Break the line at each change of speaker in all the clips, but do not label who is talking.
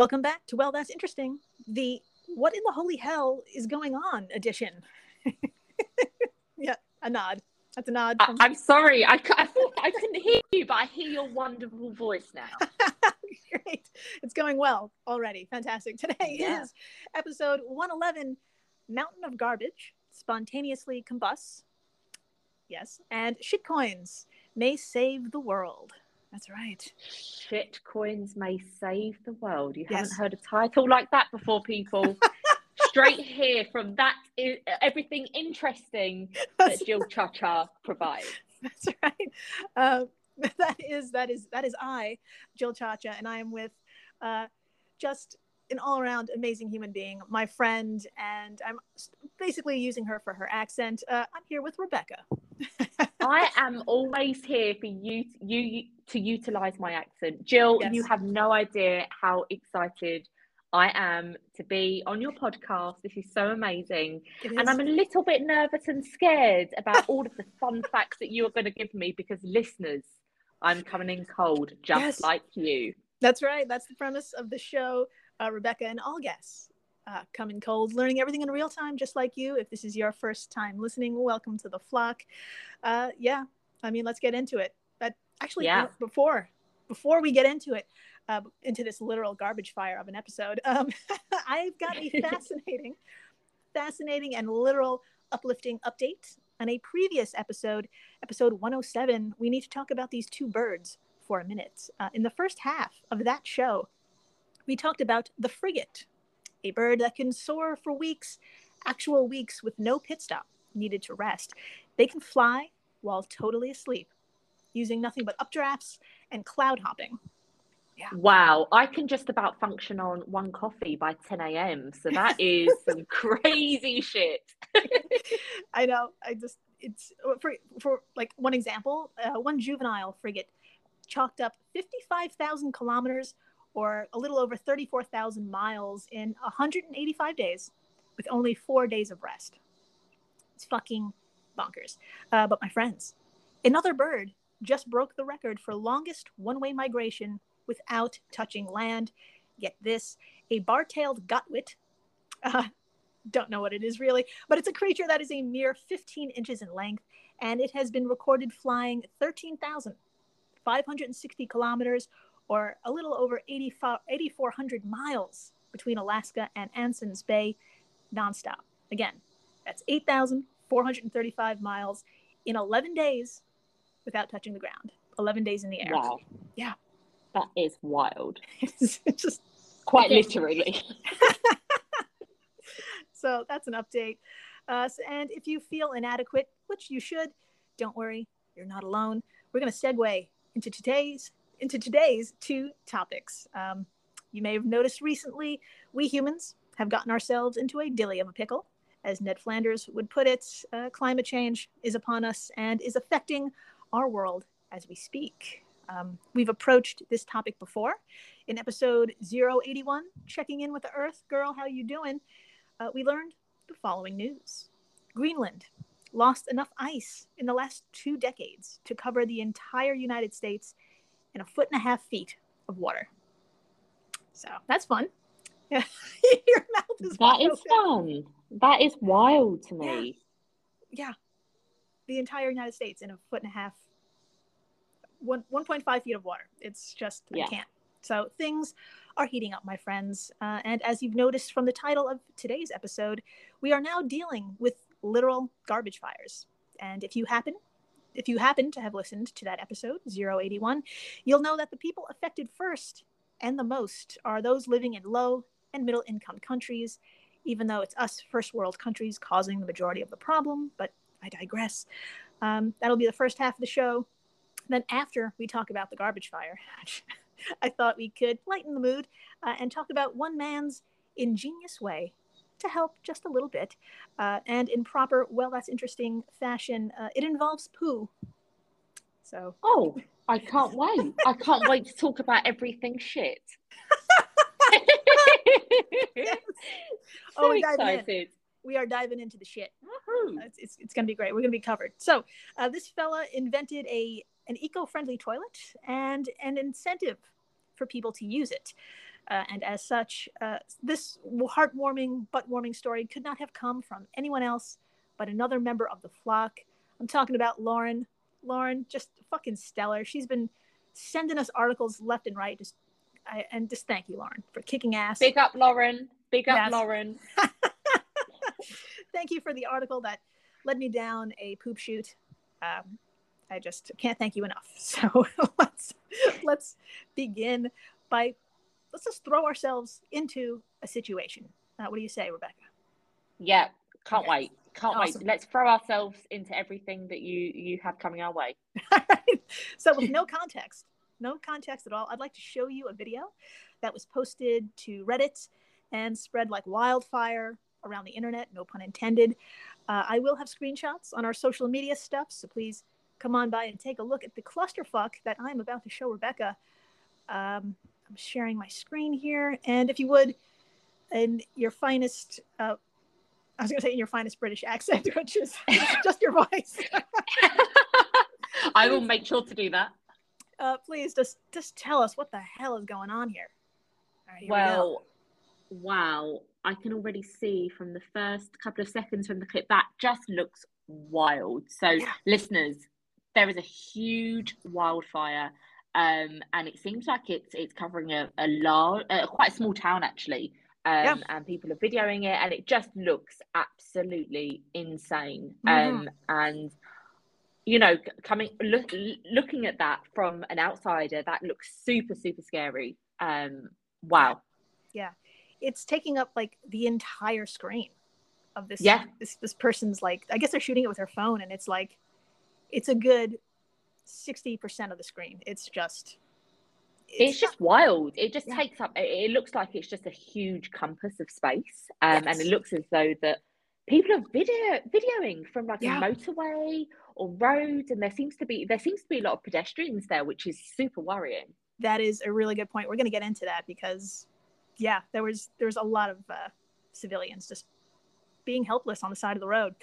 Welcome back to Well, That's Interesting, the What in the Holy Hell is Going On edition. yeah, a nod. That's a nod.
I, am sorry. I, I thought I couldn't hear you, but I hear your wonderful voice now.
Great. It's going well already. Fantastic. Today
Yeah.
is episode 111 Mountain of Garbage, Spontaneously Combusts. Yes. And Shitcoins May Save the World. That's right.
Shit coins may save the world. You
Yes.
haven't heard a title like that before, people. Straight here from that is everything interesting
That's,
that Jill Cha Cha provides.
that's right. Uh, that is that is that is I, Jill Cha Cha, and I am with uh, just an all-around amazing human being, my friend, and I'm basically using her for her accent. Uh, I'm here with Rebecca.
I am always here for you, you to utilize my accent. Jill,
Yes.
you have no idea how excited I am to be on your podcast. This is so amazing.
It
And I'm a little bit nervous and scared about all of the fun facts that you are going to give me because listeners, I'm coming in cold, just
Yes.
like you.
That's right. That's the premise of the show. Uh, Rebecca and all guests uh, come in cold, learning everything in real time, just like you. If this is your first time listening, welcome to the flock. Uh, yeah, I mean, let's get into it. Actually,
Yeah.
before before we get into it, uh, into this literal garbage fire of an episode, um, I've got a fascinating, fascinating and literal uplifting update on a previous episode, episode 107. We need to talk about these two birds for a minute. Uh, in the first half of that show, we talked about the frigate, a bird that can soar for weeks, actual weeks with no pit stop needed to rest. They can fly while totally asleep, using nothing but updrafts and cloud hopping.
Wow, I can just about function on one coffee by 10 a.m. So that is some crazy shit.
I know. I just it's for for like one example, uh, one juvenile frigate chalked up fifty five thousand kilometers or a little over thirty four thousand miles in one hundred and eighty five days, with only four days of rest. It's fucking bonkers. Uh, but my friends, another bird just broke the record for longest one way migration without touching land. Get this, a bar tailed godwit. Uh, don't know what it is really, but it's a creature that is a mere 15 inches in length, and it has been recorded flying 13,560 kilometers, or a little over 8,400 miles between Alaska and Anson's Bay, nonstop. Again, that's 8,435 miles in 11 days without touching the ground. 11 days in the air.
Wow.
Yeah.
That is wild.
it's just
Quite literally.
so that's an update. Uh, and if you feel inadequate, which you should, don't worry, you're not alone. We're going to segue into today's into today's two topics. Um, you may have noticed recently, we humans have gotten ourselves into a dilly of a pickle. As Ned Flanders would put it, uh, climate change is upon us and is affecting our world as we speak. Um, we've approached this topic before in episode 081, checking in with the Earth. Girl, how you doing? uh, we learned the following news Greenland lost enough ice in the last two decades to cover the entire United States in a foot and a half feet of water. So that's fun. Yeah, your mouth is
That is fun. That is wild to me.
Yeah, the entire United States in a foot and a half, one one point five feet of water. It's just
Yeah.
I can't. So things are heating up, my friends. Uh, and as you've noticed from the title of today's episode, we are now dealing with literal garbage fires. And if you happen, if you happen to have listened to that episode 081, you'll know that the people affected first and the most are those living in low and middle income countries, even though it's us first world countries causing the majority of the problem. But I digress. Um, that'll be the first half of the show. Then, after we talk about the garbage fire, I thought we could lighten the mood uh, and talk about one man's ingenious way to help just a little bit. Uh, and in proper, well, that's interesting fashion, uh, it involves poo. So,
Oh, I can't wait. I can't wait to talk about everything shit.
Oh,
so
diving
excited.
We are diving into the shit.
Woohoo.
It's, it's, it's going to be great. We're going to be covered. So, uh, this fella invented a an eco-friendly toilet and an incentive for people to use it. Uh, and as such, uh, this heartwarming, butt warming story could not have come from anyone else but another member of the flock. I'm talking about Lauren. Lauren, just fucking stellar. She's been sending us articles left and right. Just I, and just thank you, Lauren, for kicking ass.
Big up, Lauren. Big up, yes. Lauren.
thank you for the article that led me down a poop shoot. Um, I just can't thank you enough. So let's let's begin by let's just throw ourselves into a situation. Uh, what do you say, Rebecca?
Yeah, can't wait. Can't awesome. wait. Let's throw ourselves into everything that you you have coming our way.
so with no context, no context at all, I'd like to show you a video that was posted to Reddit and spread like wildfire around the internet. No pun intended. Uh, I will have screenshots on our social media stuff, so please come on by and take a look at the clusterfuck that I'm about to show Rebecca. Um, I'm sharing my screen here, and if you would, in your finest uh, I was going to say in your finest British accent, which is just your voice.
I will make sure to do that.
Uh, please just just tell us what the hell is going on here.
here well, we wow! I can already see from the first couple of seconds from the clip that just looks wild. So, yeah. listeners, there is a huge wildfire, um, and it seems like it's it's covering a, a large, uh, quite a small town actually um, yeah. and people are videoing it, and it just looks absolutely insane. Mm-hmm. Um, and you know, coming look, looking at that from an outsider, that looks super super scary. Um, wow.
Yeah, it's taking up like the entire screen of this.
Yeah.
This this person's like, I guess they're shooting it with their phone, and it's like, it's a good sixty percent of the screen. It's just
it's, it's just wild. It just yeah. takes up. It, looks like it's just a huge compass of space, um, yes. and it looks as though that people are video videoing from like yeah. a motorway or roads, and there seems to be there seems to be a lot of pedestrians there, which is super worrying.
That is a really good point. We're going to get into that because, yeah, there was there was a lot of uh, civilians just being helpless on the side of the road.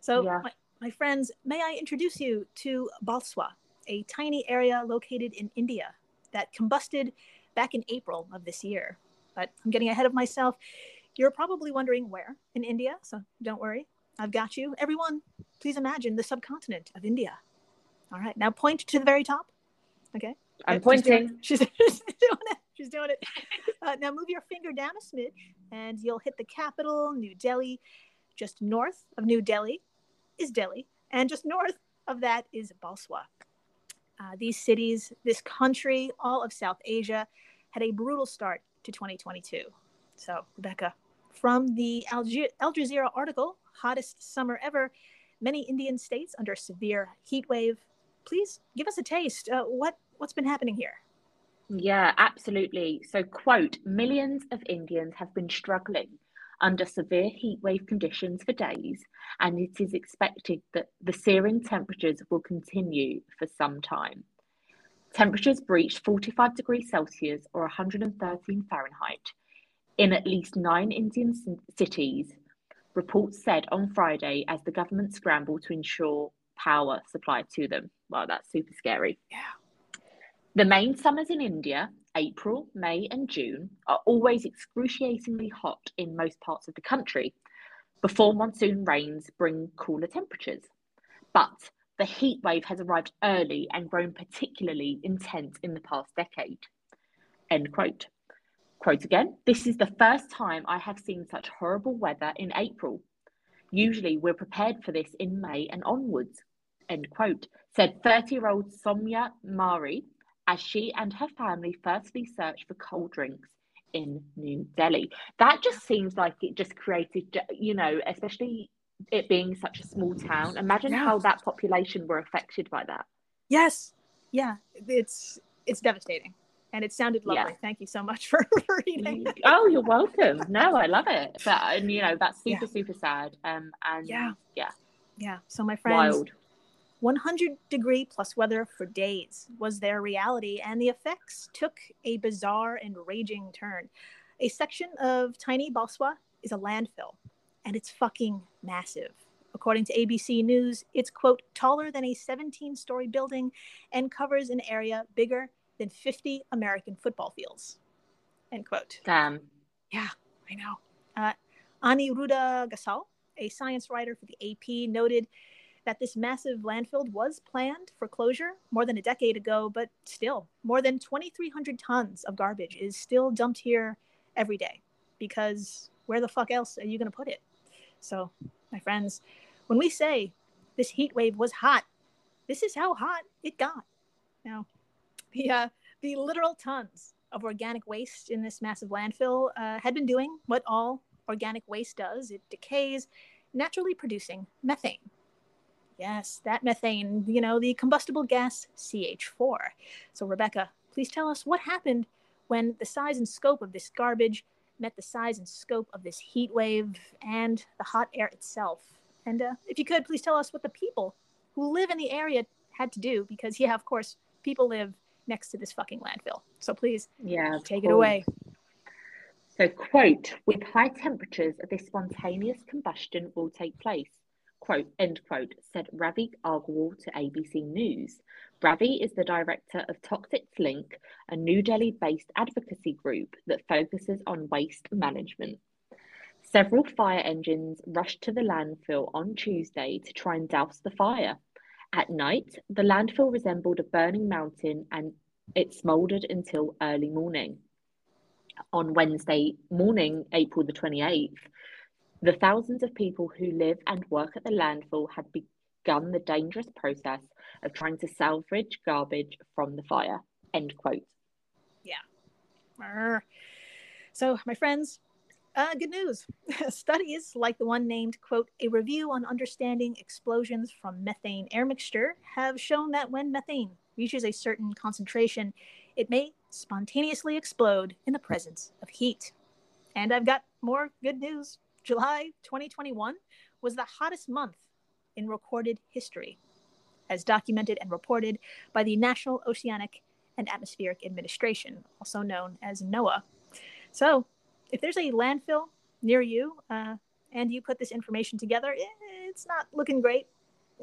So, yeah. my, my friends, may I introduce you to Bhalswa, a tiny area located in India that combusted back in April of this year. But I'm getting ahead of myself. You're probably wondering where in India, so don't worry. I've got you. Everyone, please imagine the subcontinent of India. All right, now point to the very top. Okay.
I'm pointing.
She's doing, she's, she's doing it. She's doing it. Uh, now move your finger down a smidge, and you'll hit the capital, New Delhi. Just north of New Delhi is Delhi, and just north of that is Bhalswa. Uh, these cities, this country, all of South Asia, had a brutal start to 2022. So, Rebecca, from the Al, Jazeera article, Hottest Summer Ever, many Indian states under severe heat wave. Please give us a taste. Uh, what, what's been happening here?
Yeah, absolutely. So, quote, millions of Indians have been struggling under severe heatwave conditions for days, and it is expected that the searing temperatures will continue for some time. Temperatures breached 45 degrees Celsius or 113 Fahrenheit in at least nine Indian cities, reports said on Friday as the government scrambled to ensure power supply to them. Wow, that's super scary.
Yeah.
The main summers in India April, May, and June are always excruciatingly hot in most parts of the country before monsoon rains bring cooler temperatures. But the heat wave has arrived early and grown particularly intense in the past decade. End quote. Quote again, this is the first time I have seen such horrible weather in April. Usually we're prepared for this in May and onwards. End quote. Said 30 year old Somya Mari, as she and her family firstly searched for cold drinks in New Delhi. That just seems like it just created, you know, especially it being such a small town. Imagine yeah. how that population were affected by that.
Yes. Yeah. It's it's devastating. And it sounded lovely. Yeah. Thank you so much for, reading.
Oh, you're welcome. No, I love it. But and you know, that's super, yeah. super sad. Um and
yeah.
Yeah.
Yeah. So my friends Wild 100 degree plus weather for days was their reality, and the effects took a bizarre and raging turn. A section of tiny Bhalswa is a landfill, and it's fucking massive. According to ABC News, it's, quote, taller than a 17 story building and covers an area bigger than 50 American football fields. End quote.
Damn.
Yeah, I know. Uh, Aniruddha Ghosal, a science writer for the AP, noted that this massive landfill was planned for closure more than a decade ago, but still, more than 2,300 tons of garbage is still dumped here every day because where the fuck else are you going to put it? So, my friends, when we say this heat wave was hot, this is how hot it got. Now, the, uh, the literal tons of organic waste in this massive landfill uh, had been doing what all organic waste does it decays, naturally producing methane. Yes, that methane, you know, the combustible gas CH4. So, Rebecca, please tell us what happened when the size and scope of this garbage met the size and scope of this heat wave and the hot air itself. And uh, if you could, please tell us what the people who live in the area had to do, because, yeah, of course, people live next to this fucking landfill. So please,
yeah,
take it away.
So, quote, with high temperatures, this spontaneous combustion will take place quote, end quote, said Ravi Agarwal to ABC News. Ravi is the director of Toxics Link, a New Delhi based advocacy group that focuses on waste management. Several fire engines rushed to the landfill on Tuesday to try and douse the fire. At night, the landfill resembled a burning mountain and it smouldered until early morning. On Wednesday morning, April the 28th, the thousands of people who live and work at the landfill had begun the dangerous process of trying to salvage garbage from the fire. End quote.
Yeah. So, my friends, uh, good news. Studies like the one named, quote, a review on understanding explosions from methane air mixture have shown that when methane reaches a certain concentration, it may spontaneously explode in the presence of heat. And I've got more good news July 2021 was the hottest month in recorded history, as documented and reported by the National Oceanic and Atmospheric Administration, also known as NOAA. So, if there's a landfill near you uh, and you put this information together, it's not looking great.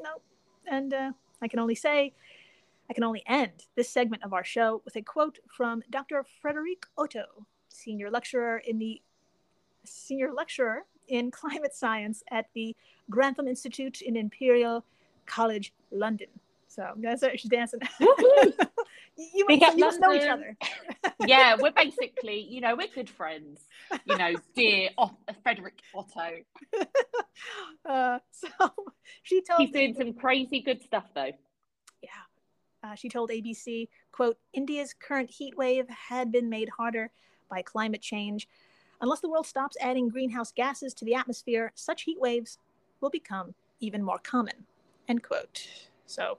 No. And uh, I can only say, I can only end this segment of our show with a quote from Dr. Friederike Otto, senior lecturer in the senior lecturer in climate science at the Grantham Institute in Imperial College London. So that's what she's dancing. you must, you must know each other.
yeah, we're basically, you know, we're good friends. You know, dear o- Friederike Otto.
Uh, so she told.
He's doing some crazy good stuff, though.
Yeah. Uh, she told ABC, "quote India's current heat wave had been made harder by climate change, Unless the world stops adding greenhouse gases to the atmosphere, such heat waves will become even more common. End quote. So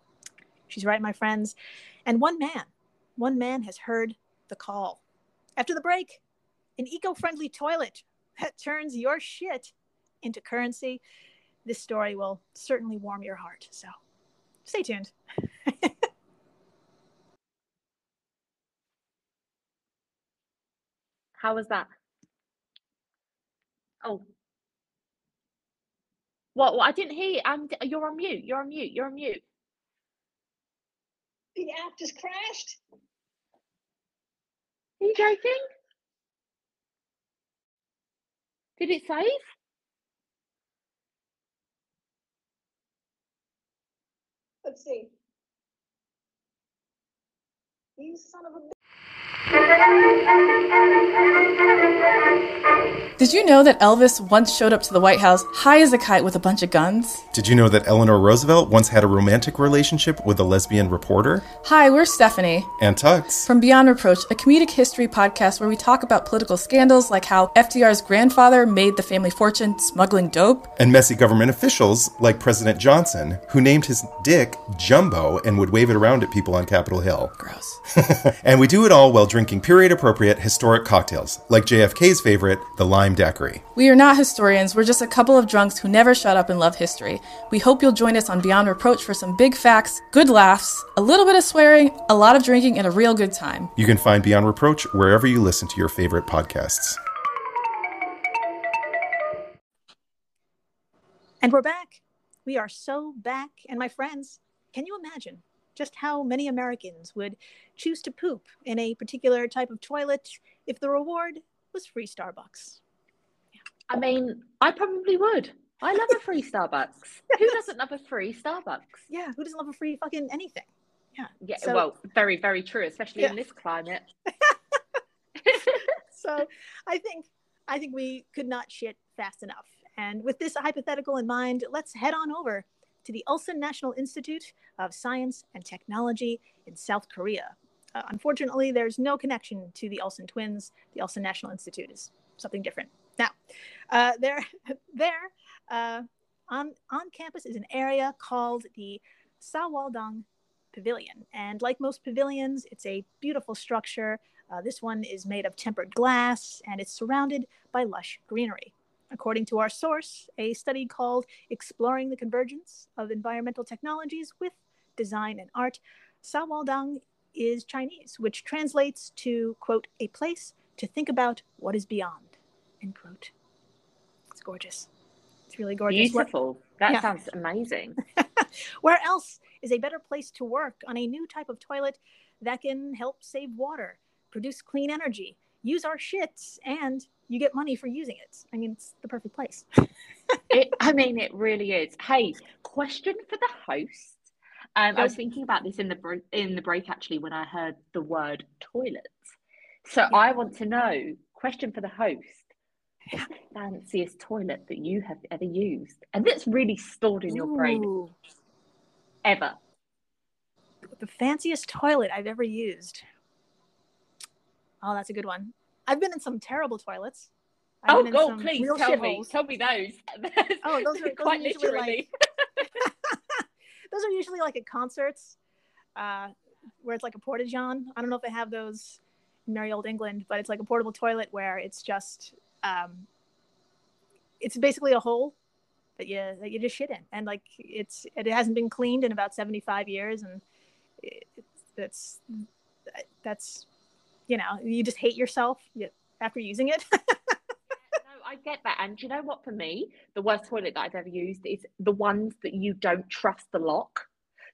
she's right, my friends. And one man, one man has heard the call. After the break, an eco friendly toilet that turns your shit into currency. This story will certainly warm your heart. So stay tuned.
How was that? Oh. What? What? I didn't hear you. I'm, you're on mute. You're on mute. You're on mute.
The app just crashed.
Are you joking? Did it save?
Let's see. You son of a
did you know that Elvis once showed up to the White House high as a kite with a bunch of guns?
Did you know that Eleanor Roosevelt once had a romantic relationship with a lesbian reporter?
Hi, we're Stephanie.
And Tux.
From Beyond Reproach, a comedic history podcast where we talk about political scandals like how FDR's grandfather made the family fortune smuggling dope.
And messy government officials like President Johnson, who named his dick Jumbo and would wave it around at people on Capitol Hill.
Gross.
and we do it all while drinking period appropriate historic cocktails, like JFK's favorite, the Lime Daiquiri.
We are not historians, we're just a couple of drunks who never shut up and love history. We hope you'll join us on Beyond Reproach for some big facts, good laughs, a little bit of swearing, a lot of drinking, and a real good time.
You can find Beyond Reproach wherever you listen to your favorite podcasts.
And we're back. We are so back. And my friends, can you imagine just how many Americans would choose to poop in a particular type of toilet if the reward was free Starbucks.
I mean, I probably would. I love a free Starbucks. Who doesn't love a free Starbucks?
Yeah, who doesn't love a free fucking anything? Yeah.
Yeah,
So-
well, very, very true, especially
Yeah.
in this climate.
so I think I think we could not shit fast enough. And with this hypothetical in mind, let's head on over to the Ulsan National Institute of Science and Technology in South Korea. Uh, unfortunately, there's no connection to the Ulsan twins. The Ulsan National Institute is something different. Now, uh, there, there uh, on on campus is an area called the Sawaldong Pavilion, and like most pavilions, it's a beautiful structure uh, this one is made of tempered glass and it's surrounded by lush greenery. According to our source, a study called Exploring the Convergence of Environmental Technologies with Design and Art, Sawaldang is Chinese, which translates to, quote, a place to think about what is beyond, end quote. It's gorgeous. It's really gorgeous. Where-
Beautiful. That
Yeah.
sounds amazing.
Where else is a better place to work on a new type of toilet that can help save water, produce clean energy, use our shits, and you get money for using it? I mean, it's the perfect place.
It, I mean, it really is. Hey, question for the host. Um, I was thinking about this in the bro- in the break actually when I heard the word toilet. So
Yeah.
I want to know. Question for the host: What's the fanciest toilet that you have ever used, and that's really stored in your brain ever?
the fanciest toilet I've ever used. Oh, that's a good one. I've been in some terrible toilets. I've
Oh,
been in
God,
some
please tell me. Tell me those.
Oh, those are- those are
quite
like-
literally.
those are usually like at concerts uh, where it's like a porta john i don't know if they have those in merry old england but it's like a portable toilet where it's just um, it's basically a hole that you that you just shit in and like it's it hasn't been cleaned in about 75 years and it, it's that's you know you just hate yourself after using it
No, I get that. And you know what? For me, the worst toilet that I've ever used is the ones that you don't trust the lock.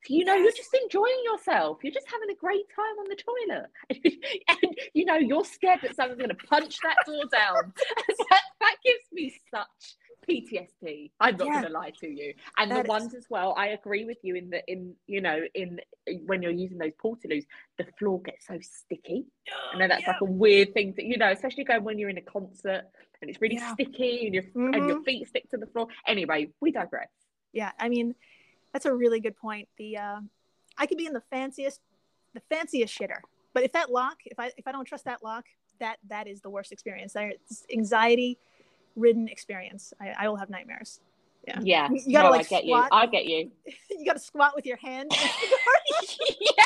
So you know you're just enjoying yourself. You're just having a great time on the toilet, and you know you're scared that someone's going to punch that door down. that, that gives me such PTSD. I'm not
Yeah.
going to lie to you. And
That
the
is-
ones as well. I agree with you in the in you know in when you're using those portaloos, the floor gets so sticky. I know that's
Yeah.
like a weird thing to you know, especially going when you're in a concert and it's really
Yeah.
sticky and your and your
Mhm.
feet stick to the floor. Anyway, we digress.
yeah i mean that's a really good point the uh i could be in the fanciest the fanciest shitter but if that lock if i if i don't trust that lock that that is the worst experience there it's anxiety ridden experience I, I will have nightmares yeah
Yeah,
You- you gotta,
no,
like,
I get
squat.
you. I get you.
you got to squat with your hand
yeah.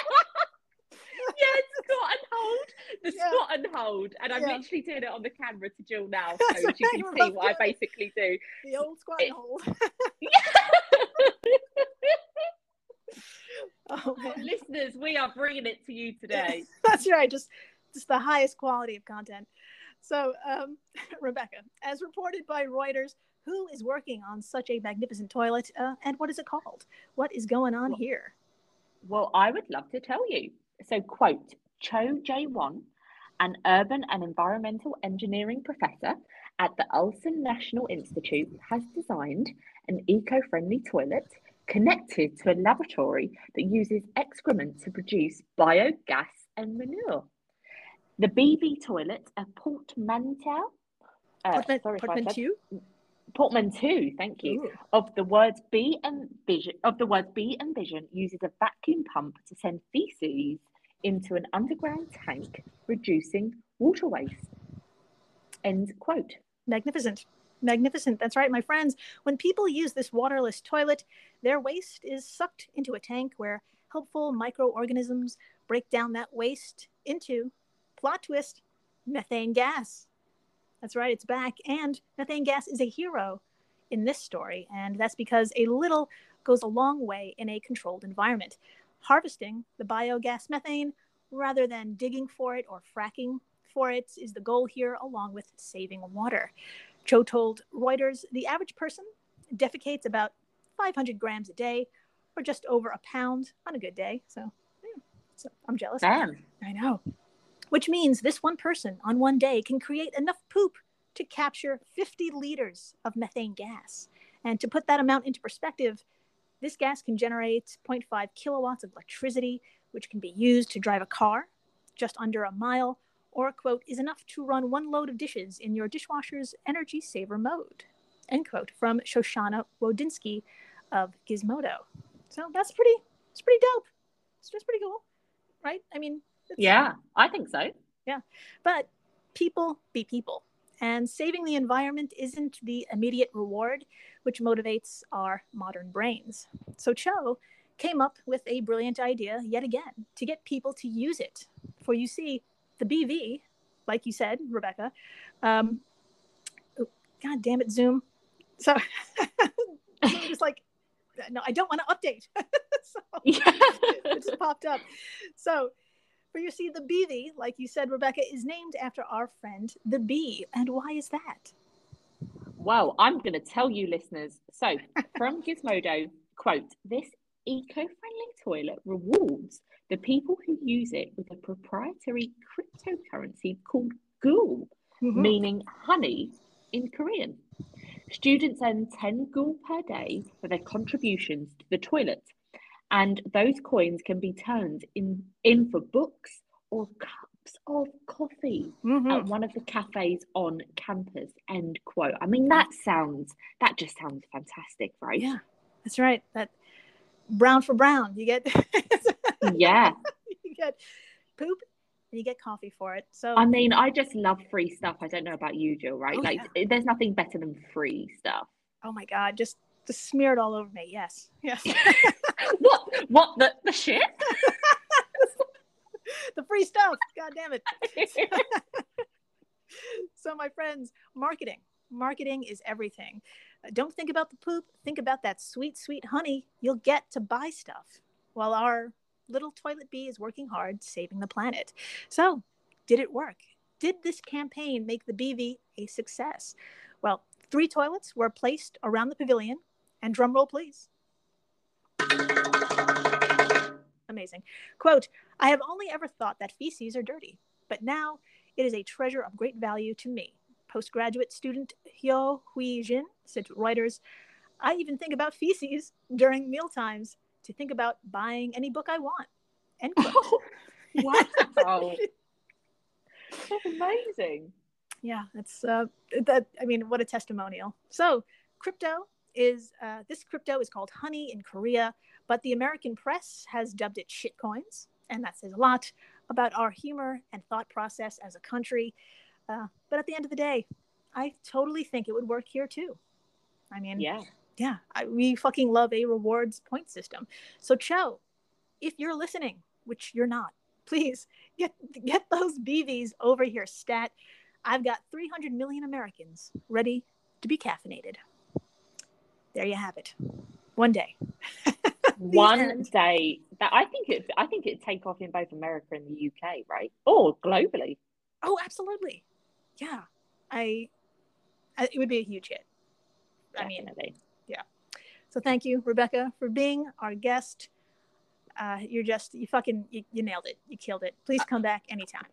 Yeah, squat and hold. The
Yeah.
squat and hold. And I'm
Yeah.
literally doing it on the camera to Jill now. So she can see what I basically do.
the old squat
It-
and hold oh man
Listeners, we are bringing it to you today.
That's right. Just just the highest quality of content. So, um, Rebecca, as reported by Reuters, who is working on such a magnificent toilet, uh, and what is it called? What is going on
Well-
here?
Well, I would love to tell you. So, quote Cho Jae Won, an urban and environmental engineering professor at the Ulsan National Institute, has designed an eco friendly toilet connected to a laboratory that uses excrement to produce biogas and manure. The BB toilet, a portmanteau, uh,
Portman-
sorry if I said-
portmanteau?
portmanteau, thank you,
Ooh.
of the words B and vision of the words B and vision uses a vacuum pump to send feces into an underground tank, reducing water waste. End quote.
Magnificent. Magnificent. That's right, my friends. When people use this waterless toilet, their waste is sucked into a tank where helpful microorganisms break down that waste into, plot twist, methane gas. That's right, it's back. And methane gas is a hero in this story. And that's because a little goes a long way in a controlled environment. Harvesting the biogas methane rather than digging for it or fracking for it is the goal here, along with saving water. Cho told Reuters the average person defecates about 500 grams a day, or just over a pound on a good day. So, yeah, so I'm jealous.
Damn.
I know. Which means this one person on one day can create enough poop to capture 50 liters of methane gas. And to put that amount into perspective, this gas can generate 0.5 kilowatts of electricity, which can be used to drive a car just under a mile, or, quote, is enough to run one load of dishes in your dishwasher's energy saver mode, end quote, from Shoshana Wodinsky of Gizmodo. So that's pretty, it's pretty dope. It's just pretty cool, right? I mean,
Yeah, I think so. Yeah.
But people be people. And saving the environment isn't the immediate reward, which motivates our modern brains. So Cho came up with a brilliant idea yet again to get people to use it. For you see, the BeeVi, like you said, Rebecca, um, oh, God damn it, Zoom. So, just like, no, I don't want to update. so,
Yeah.
it just popped up. So, for you see, the BeeVi, like you said, Rebecca, is named after our friend the bee. And why is that?
Well, I'm going to tell you, listeners. So, from Gizmodo, quote, this eco friendly toilet rewards the people who use it with a proprietary cryptocurrency called Ggool, mm-hmm. meaning honey in Korean. Students earn 10 Ggool per day for their contributions to the toilet, and those coins can be turned in, in for books or cups of coffee
Mhm.
at one of the cafes on campus. End quote. I mean, that sounds that just sounds fantastic, right?
Yeah, that's right. That brown for brown, you get
Yeah.
you get poop and you get coffee for it. So
I mean, I just love free stuff. I don't know about you, Jill. Right?
Oh,
like, there's nothing better than free stuff.
oh my god, just just smear it all over me. Yes, yes.
what? What the the shit?
the free stuff. God damn it. so my friends marketing marketing is everything don't think about the poop think about that sweet sweet honey you'll get to buy stuff while our little toilet bee is working hard saving the planet so did it work did this campaign make the BeeVi a success well three toilets were placed around the pavilion and drum roll please amazing quote i have only ever thought that feces are dirty but now it is a treasure of great value to me. Postgraduate student Hyo Hui Jin said to Reuters, I even think about feces during meal times to think about buying any book I want. End quote.
wow. That's amazing.
yeah, that's uh, that. I mean, what a testimonial. So, crypto is uh, this crypto is called honey in Korea, but the American press has dubbed it shitcoins, and that says a lot about our humor and thought process as a country. Uh, but at the end of the day, I totally think it would work here too. I mean,
Yeah.
yeah, I, we fucking love a rewards point system. So, Cho, if you're listening, which you're not, please get get those BeeVis over here, stat. I've got 300 million Americans ready to be caffeinated. There you have it. One day.
One
end.
day that I think it I think it'd take off in both America and the UK, right? Or globally.
Oh, absolutely. Yeah. I, I it would be a huge hit. I mean,
Definitely.
So thank you, Rebecca, for being our guest. Uh, you're just you fucking you, you nailed it. You killed it. Please come back anytime.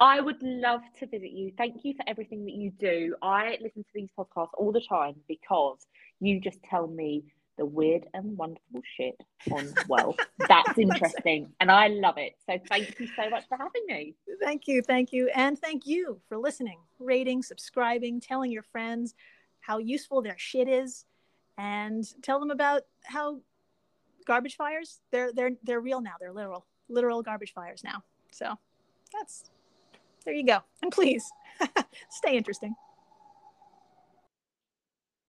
I would love to visit you. Thank you for everything that you do. I listen to these podcasts all the time because you just tell me the weird and wonderful shit on well. That's interesting and I love it. So thank you so much for having me.
Thank you, thank you, and thank you for listening, rating, subscribing, telling your friends how useful their shit is, and tell them about how garbage fires they're they're they're real now. They're literal, literal garbage fires now. So that's there you go. And please stay interesting.